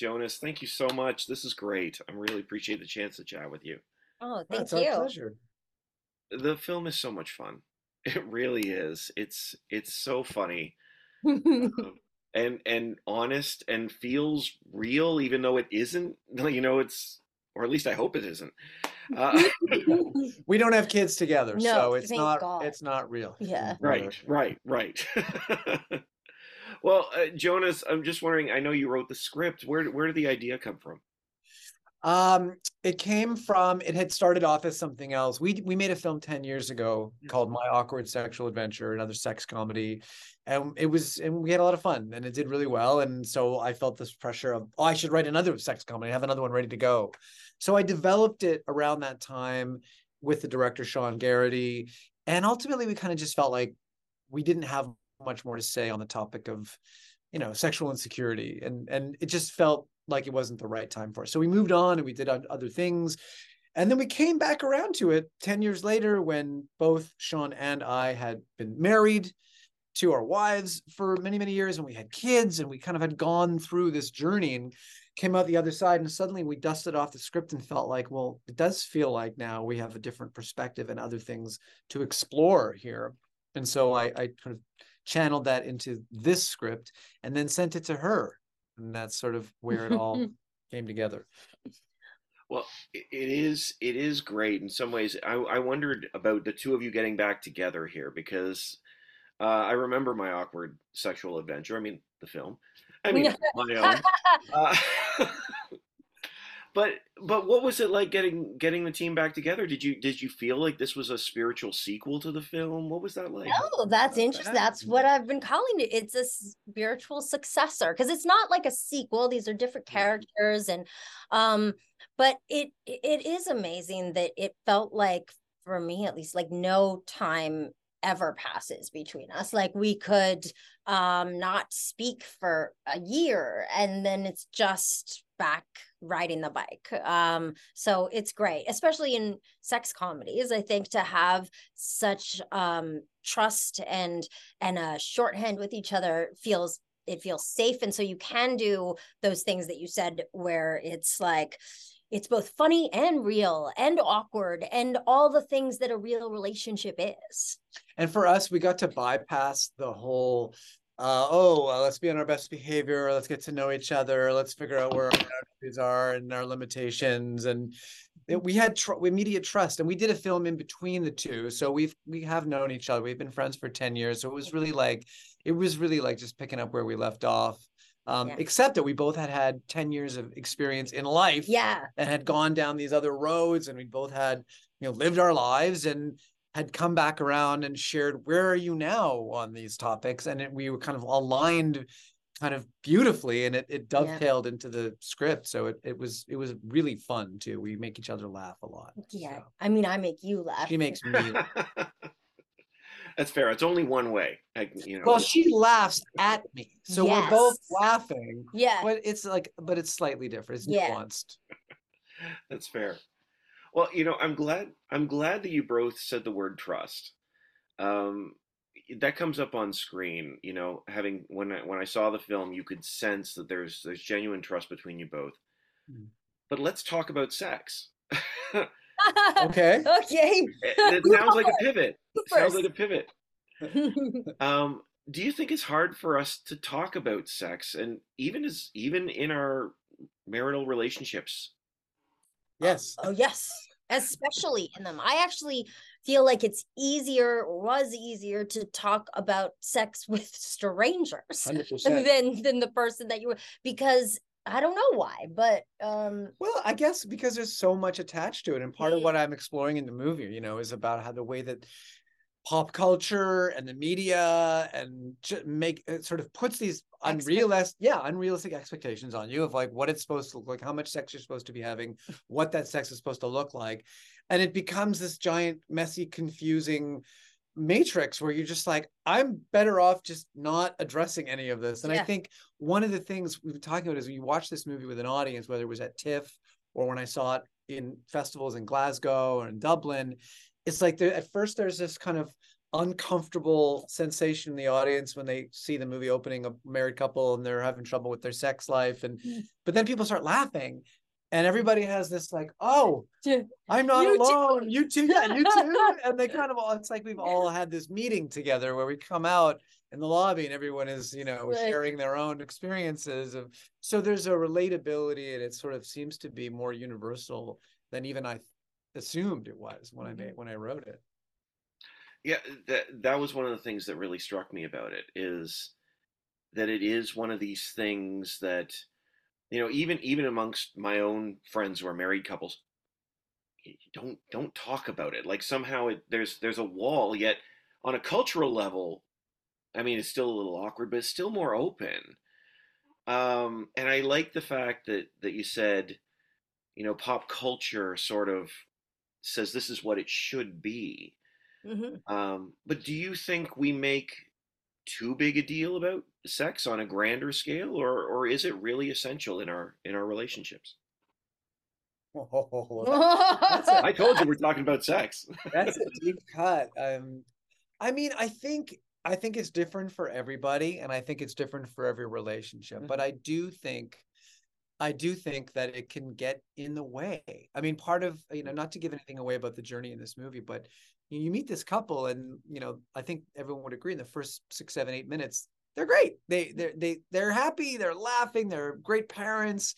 Hi, Emily, Jonas. Thank you so much. This is great. I really appreciate the chance to chat with you. Oh, thank That's our you. pleasure. The film is so much fun. It really is. It's it's so funny. um, and and honest and feels real even though it isn't. You know, it's or at least I hope it isn't. Uh, We don't have kids together, No, so it's not God. it's not real. Yeah. right, right, right. Well, uh, Jonas, I'm just wondering. I know you wrote the script. Where where did the idea come from? Um, it came from it had started off as something else. We we made a film 10 years ago called My Awkward Sexual Adventure, another sex comedy. And it was and we had a lot of fun and it did really well. And so I felt this pressure of, oh, I should write another sex comedy, I have another one ready to go. So I developed it around that time with the director Sean Garrity. And ultimately we kind of just felt like we didn't have much more to say on the topic of, you know, sexual insecurity. And and it just felt like it wasn't the right time for us. So we moved on and we did other things. And then we came back around to it 10 years later when both Sean and I had been married to our wives for many, many years and we had kids and we kind of had gone through this journey and came out the other side. And suddenly we dusted off the script and felt like, well, it does feel like now we have a different perspective and other things to explore here. And so I, I kind of channeled that into this script and then sent it to her and that's sort of where it all came together. Well, it is it is great in some ways. I, I wondered about the two of you getting back together here because uh, I remember my awkward sexual adventure. I mean, the film. I mean, my own. Uh, but but what was it like getting getting the team back together? Did you did you feel like this was a spiritual sequel to the film? What was that like? Oh, that's interesting. That's what I've been calling it. It's a spiritual successor because it's not like a sequel. These are different characters, and um, but it it is amazing that it felt like for me at least like no time ever passes between us. Like we could um not speak for a year and then it's just back riding the bike. Um so it's great especially in sex comedies. I think to have such um trust and and a shorthand with each other feels it feels safe. And so you can do those things that you said where it's like it's both funny and real and awkward and all the things that a real relationship is And for us, we got to bypass the whole, uh, oh, let's be on our best behavior. Let's get to know each other. Let's figure out where our boundaries are and our limitations. And it, we had tr- immediate trust, and we did a film in between the two. So we've we have known each other. We've been friends for ten years. So it was really like it was really like just picking up where we left off. Um, Yeah. Except that we both had had ten years of experience in life. yeah. and had gone down these other roads and we both had you know lived our lives and had come back around and shared where are you now on these topics? And it, we were kind of aligned kind of beautifully and it, it dovetailed into the script. So it, it was it was really fun too. We make each other laugh a lot. Yeah. So. i mean i make you laugh. She makes me That's fair. It's only one way. I, you know. well she laughs at me so we're both laughing yeah but it's like but it's slightly different it's Yeah. nuanced That's fair. Well, you know, I'm glad I'm glad that you both said the word trust. Um, that comes up on screen. You know, having when I when I saw the film, you could sense that there's there's genuine trust between you both. Mm. But let's talk about sex. okay. Okay. It, it sounds like a pivot. It sounds like a pivot. Um, do you think it's hard for us to talk about sex and even as even in our marital relationships? yes. Oh yes. Especially in them. I actually feel like it's easier or was easier to talk about sex with strangers 100% than than the person that you were because i don't know why but um Well, I guess because there's so much attached to it, and part of what I'm exploring in the movie, you know, is about how the way that pop culture and the media and make it sort of puts these unrealistic, yeah, unrealistic expectations on you of like what it's supposed to look like, how much sex you're supposed to be having, what that sex is supposed to look like, and it becomes this giant, messy, confusing matrix where you're just like i'm better off just not addressing any of this. And i think one of the things we've been talking about is when you watch this movie with an audience whether it was at tiff or when i saw it in festivals in glasgow or in dublin it's like there at first there's this kind of uncomfortable sensation in the audience when they see the movie opening a married couple and they're having trouble with their sex life. And Mm. but then people start laughing and everybody has this like oh i'm not You too. alone. You too. Yeah you too. And they kind of all it's like we've all had this meeting together where we come out in the lobby and everyone is you know Right. sharing their own experiences of so there's a relatability and it sort of seems to be more universal than even i assumed it was when i made mm-hmm. when i wrote it. Yeah, that that was one of the things that really struck me about it is that it is one of these things that you know even even amongst my own friends who are married couples don't don't talk about it. Like somehow it there's there's a wall yet on a cultural level I mean it's still a little awkward but it's still more open. Um and I like the fact that that you said you know pop culture sort of says this is what it should be. Mhm. um, but do you think we make too big a deal about sex on a grander scale, or or is it really essential in our in our relationships? That's a- I told you we're talking about sex. That's a deep cut. Um, I mean, I think I think it's different for everybody, and I think it's different for every relationship. But I do think, I do think that it can get in the way. I mean, part of you know, not to give anything away about the journey in this movie, but you, you meet this couple, and you know, I think everyone would agree in the first six, seven, eight minutes, they're great. They they they they're happy. They're laughing. They're great parents.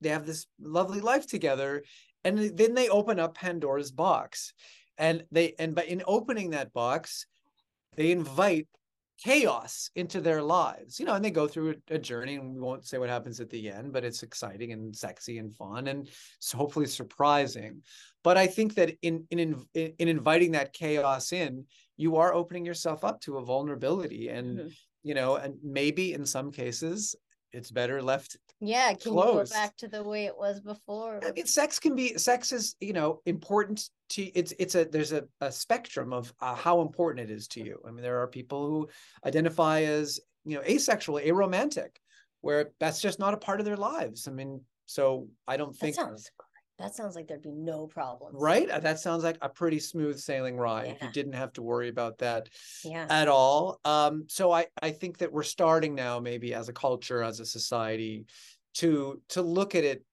They have this lovely life together, and then they open up Pandora's box and they and by in opening that box they invite chaos into their lives you know and they go through a, a journey and we won't say what happens at the end but it's exciting and sexy and fun and hopefully surprising but i think that in in in, in inviting that chaos in you are opening yourself up to a vulnerability and Mhm. You know and maybe in some cases it's better left Yeah, can you Close. go back to the way it was before? I mean, sex can be sex is you know important to it's it's a there's a, a spectrum of uh, how important it is to you. I mean, there are people who identify as you know asexual, aromantic, where that's just not a part of their lives. I mean, so I don't That think sounds. That sounds like there'd be no problems. right. Uh, That sounds like a pretty smooth sailing ride. If you didn't have to worry about that Yeah. at all. Um, so I, I think that we're starting now, maybe as a culture, as a society, to to look at it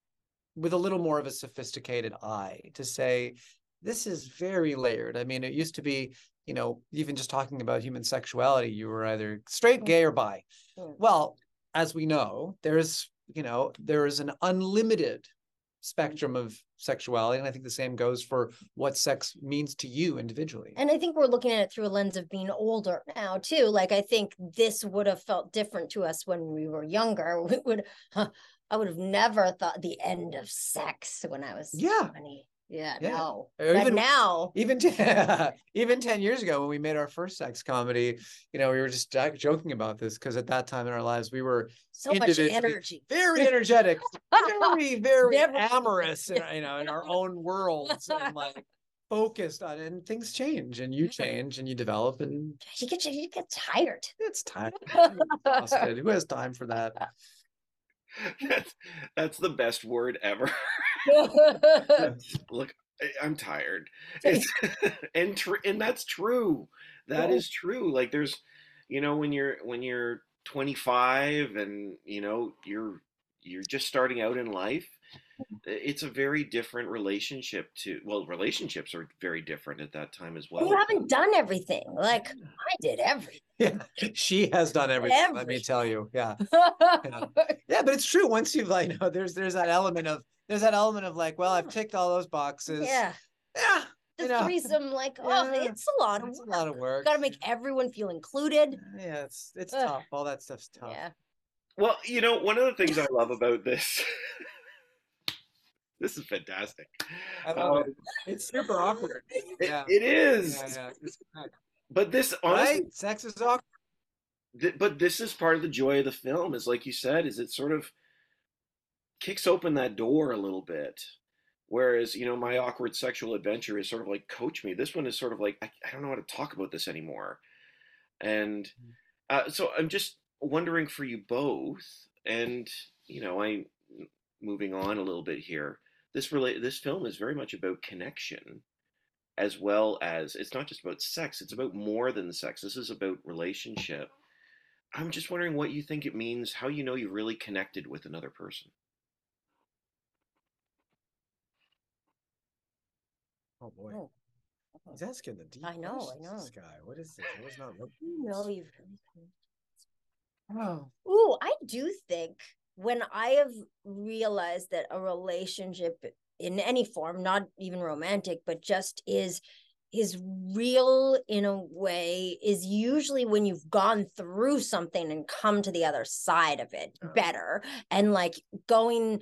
with a little more of a sophisticated eye to say this is very layered. I mean, it used to be, you know, even just talking about human sexuality, you were either straight, gay, or bi. Mm. Well, as we know, there's, you know, there is an unlimited spectrum of sexuality. And I think the same goes for what sex means to you individually. And I think we're looking at it through a lens of being older now too. Like I think this would have felt different to us when we were younger. We would, huh, I would have never thought the end of sex when I was Yeah. 20. Yeah, Yeah. no. Or even- now, even t- even 10 years ago when we made our first sex comedy you know we were just jo- joking about this because at that time in our lives we were so much energy. very energetic very very Never- amorous in, you know in our own worlds and like focused on it and things change and you mm-hmm. change and you develop and You get you get tired. it's time who has time for that that's that's the best word ever. Look, I'm tired. It's, and tr- and that's true. That Yeah. is true. Like there's, you know, when you're when you're 25 and you know you're you're just starting out in life, it's a very different relationship to well, relationships are very different at that time as well. you haven't done everything. Like I did everything. yeah she has done everything let me tell you yeah Yeah, but it's true. Once you've like, know, there's there's that element of there's that element of like, well, I've ticked all those boxes. yeah. yeah, The you know, threesome, like, oh, Yeah. it's a lot of it's a work. lot of work. Gotta make everyone feel included. Yeah, it's it's Ugh. tough. All that stuff's tough. Yeah. Well, you know, one of the things I love about this this is fantastic. I love Um, it. It's super awkward. it- Yeah. it is. Yeah, yeah. But this honestly Right? Sex is awkward. th- but this is part of the joy of the film is like you said is it sort of kicks open that door a little bit whereas you know my awkward sexual adventure is sort of like coach me this one is sort of like i, I don't know how to talk about this anymore and uh, so i'm just wondering for you both and you know I'm moving on a little bit here this relate this film is very much about connection as well as it's not just about sex, it's about more than sex. This is about relationship. I'm just wondering what you think it means, how you know you really connected with another person. Oh boy. Oh. He's asking the deep I know, I know. This guy. What is this? I was not looking. You know you've Oh. Ooh, I do think when I have realized that a relationship in any form, not even romantic, but just is is real in a way is usually when you've gone through something and come to the other side of it Yeah. better and like going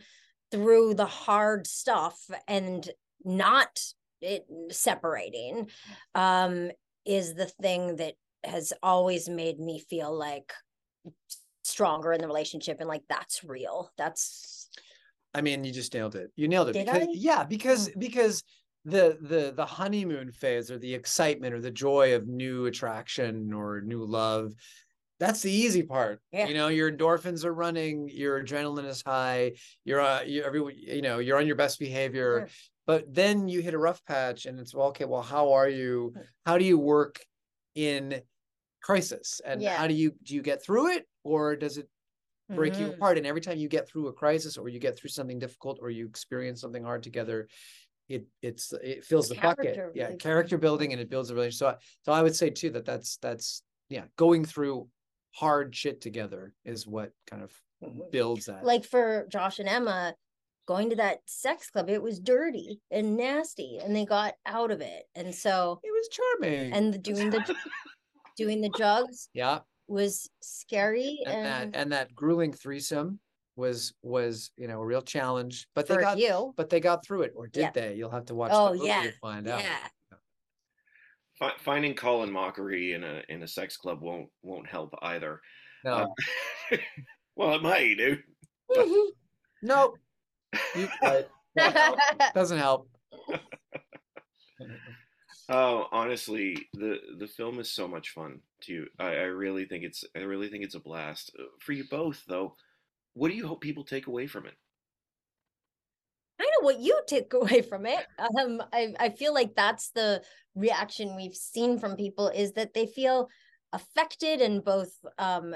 through the hard stuff and not it separating um is the thing that has always made me feel like stronger in the relationship and like that's real that's I mean, you just nailed it. You nailed it. Did because, I? Oh. Yeah, because because the the the honeymoon phase or the excitement or the joy of new attraction or new love, that's the easy part. Yeah. You know, your endorphins are running, your adrenaline is high, you're uh, you every you know you're on your best behavior. Yeah. But then you hit a rough patch, and it's well, okay. Well, how are you? Hmm. How do you work in crisis? And Yeah. how do you do you get through it, or does it break you Mhm. apart. And every time you get through a crisis or you get through something difficult or you experience something hard together, it it's it fills the bucket. Yeah, character building. and it builds a relationship. So I, so I would say too that that's that's yeah, going through hard shit together is what kind of Mhm. builds that. like for josh and emma going to that sex club it was dirty and nasty and they got out of it and so it was charming. and the doing the doing the drugs yeah, was scary and, and, that and that grueling threesome was was you know a real challenge. But they got you but they got through it, or did Yeah. they? You'll have to watch Oh, the movie yeah, to find out. yeah Fi- finding Colin Mochrie in a in a sex club won't won't help either. No, Uh, well, it might, dude. no, you, right. doesn't help. Oh, honestly, the the film is so much fun too. I, I really think it's I really think it's a blast Uh, for you both. Though, what do you hope people take away from it? I know what you take away from it. Um, I, I feel like that's the reaction we've seen from people is that they feel affected and both um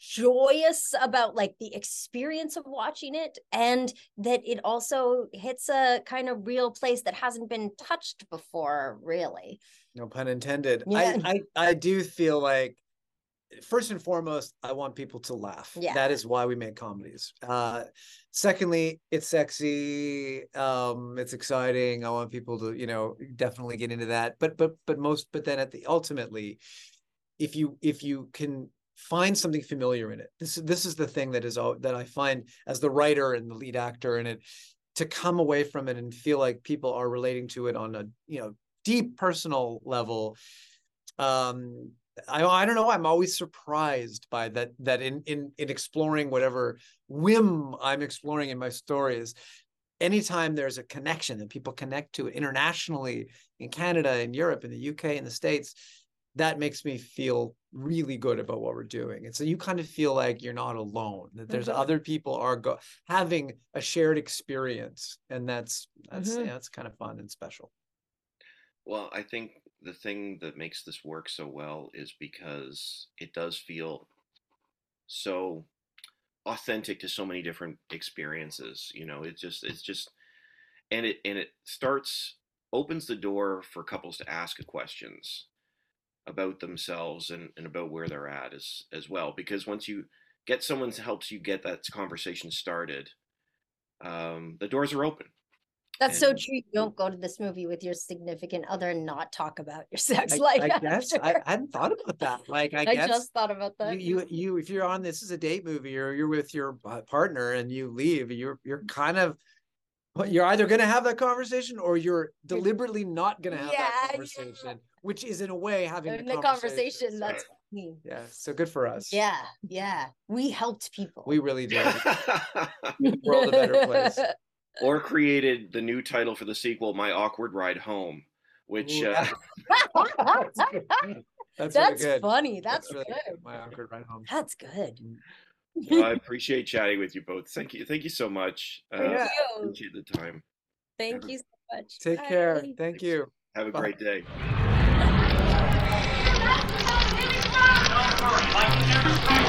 joyous about like the experience of watching it and that it also hits a kind of real place that hasn't been touched before really No pun intended. Yeah. I, I I do feel like first and foremost, I want people to laugh. Yeah. That is why we make comedies. Uh secondly, it's sexy, um, it's exciting. I want people to, you know, definitely get into that. But but but most but then at the ultimately, if you if you can find something familiar in it, this this is the thing that is that I find as the writer and the lead actor in it, to come away from it and feel like people are relating to it on a you know deep personal level. Um I, I don't know i'm always surprised by that that in in in exploring whatever whim i'm exploring in my stories anytime there's a connection that people connect to it internationally in canada in europe in the uk in the states that makes me feel really good about what we're doing and so you kind of feel like you're not alone that there's Mhm. other people are go- having a shared experience and that's that's Mhm. yeah, that's kind of fun and special Well, I think the thing that makes this work so well is because it does feel so authentic to so many different experiences. You know, it's just it's just and it and it starts opens the door for couples to ask questions about themselves and, and about where they're at as as well. Because once you get someone that helps you get that conversation started, um, the doors are open. that's so true you don't go to this movie with your significant other and not talk about your sex I, life I guess I. I hadn't thought about that. Like I, guess I guess just thought about that you, you you if you're on this is a date movie or you're with your partner and you leave, you're you're kind of you're either going to have that conversation or you're deliberately not going to have Yeah, that yeah. Conversation, which is in a way having in the the conversation that's me yeah. So good for us. yeah yeah we helped people we really did. world a better place. or created the new title for the sequel, My Awkward Ride Home, which Ooh, uh, That's. That's, that's really funny that's, really good My awkward ride home. that's good well, I appreciate chatting with you both. Thank you, thank you so much. Uh, Yeah. Thank you. Appreciate the time. Thank you so much. Take care. Bye. Thank you. Have a Bye. great day. Come on, Mike, never start.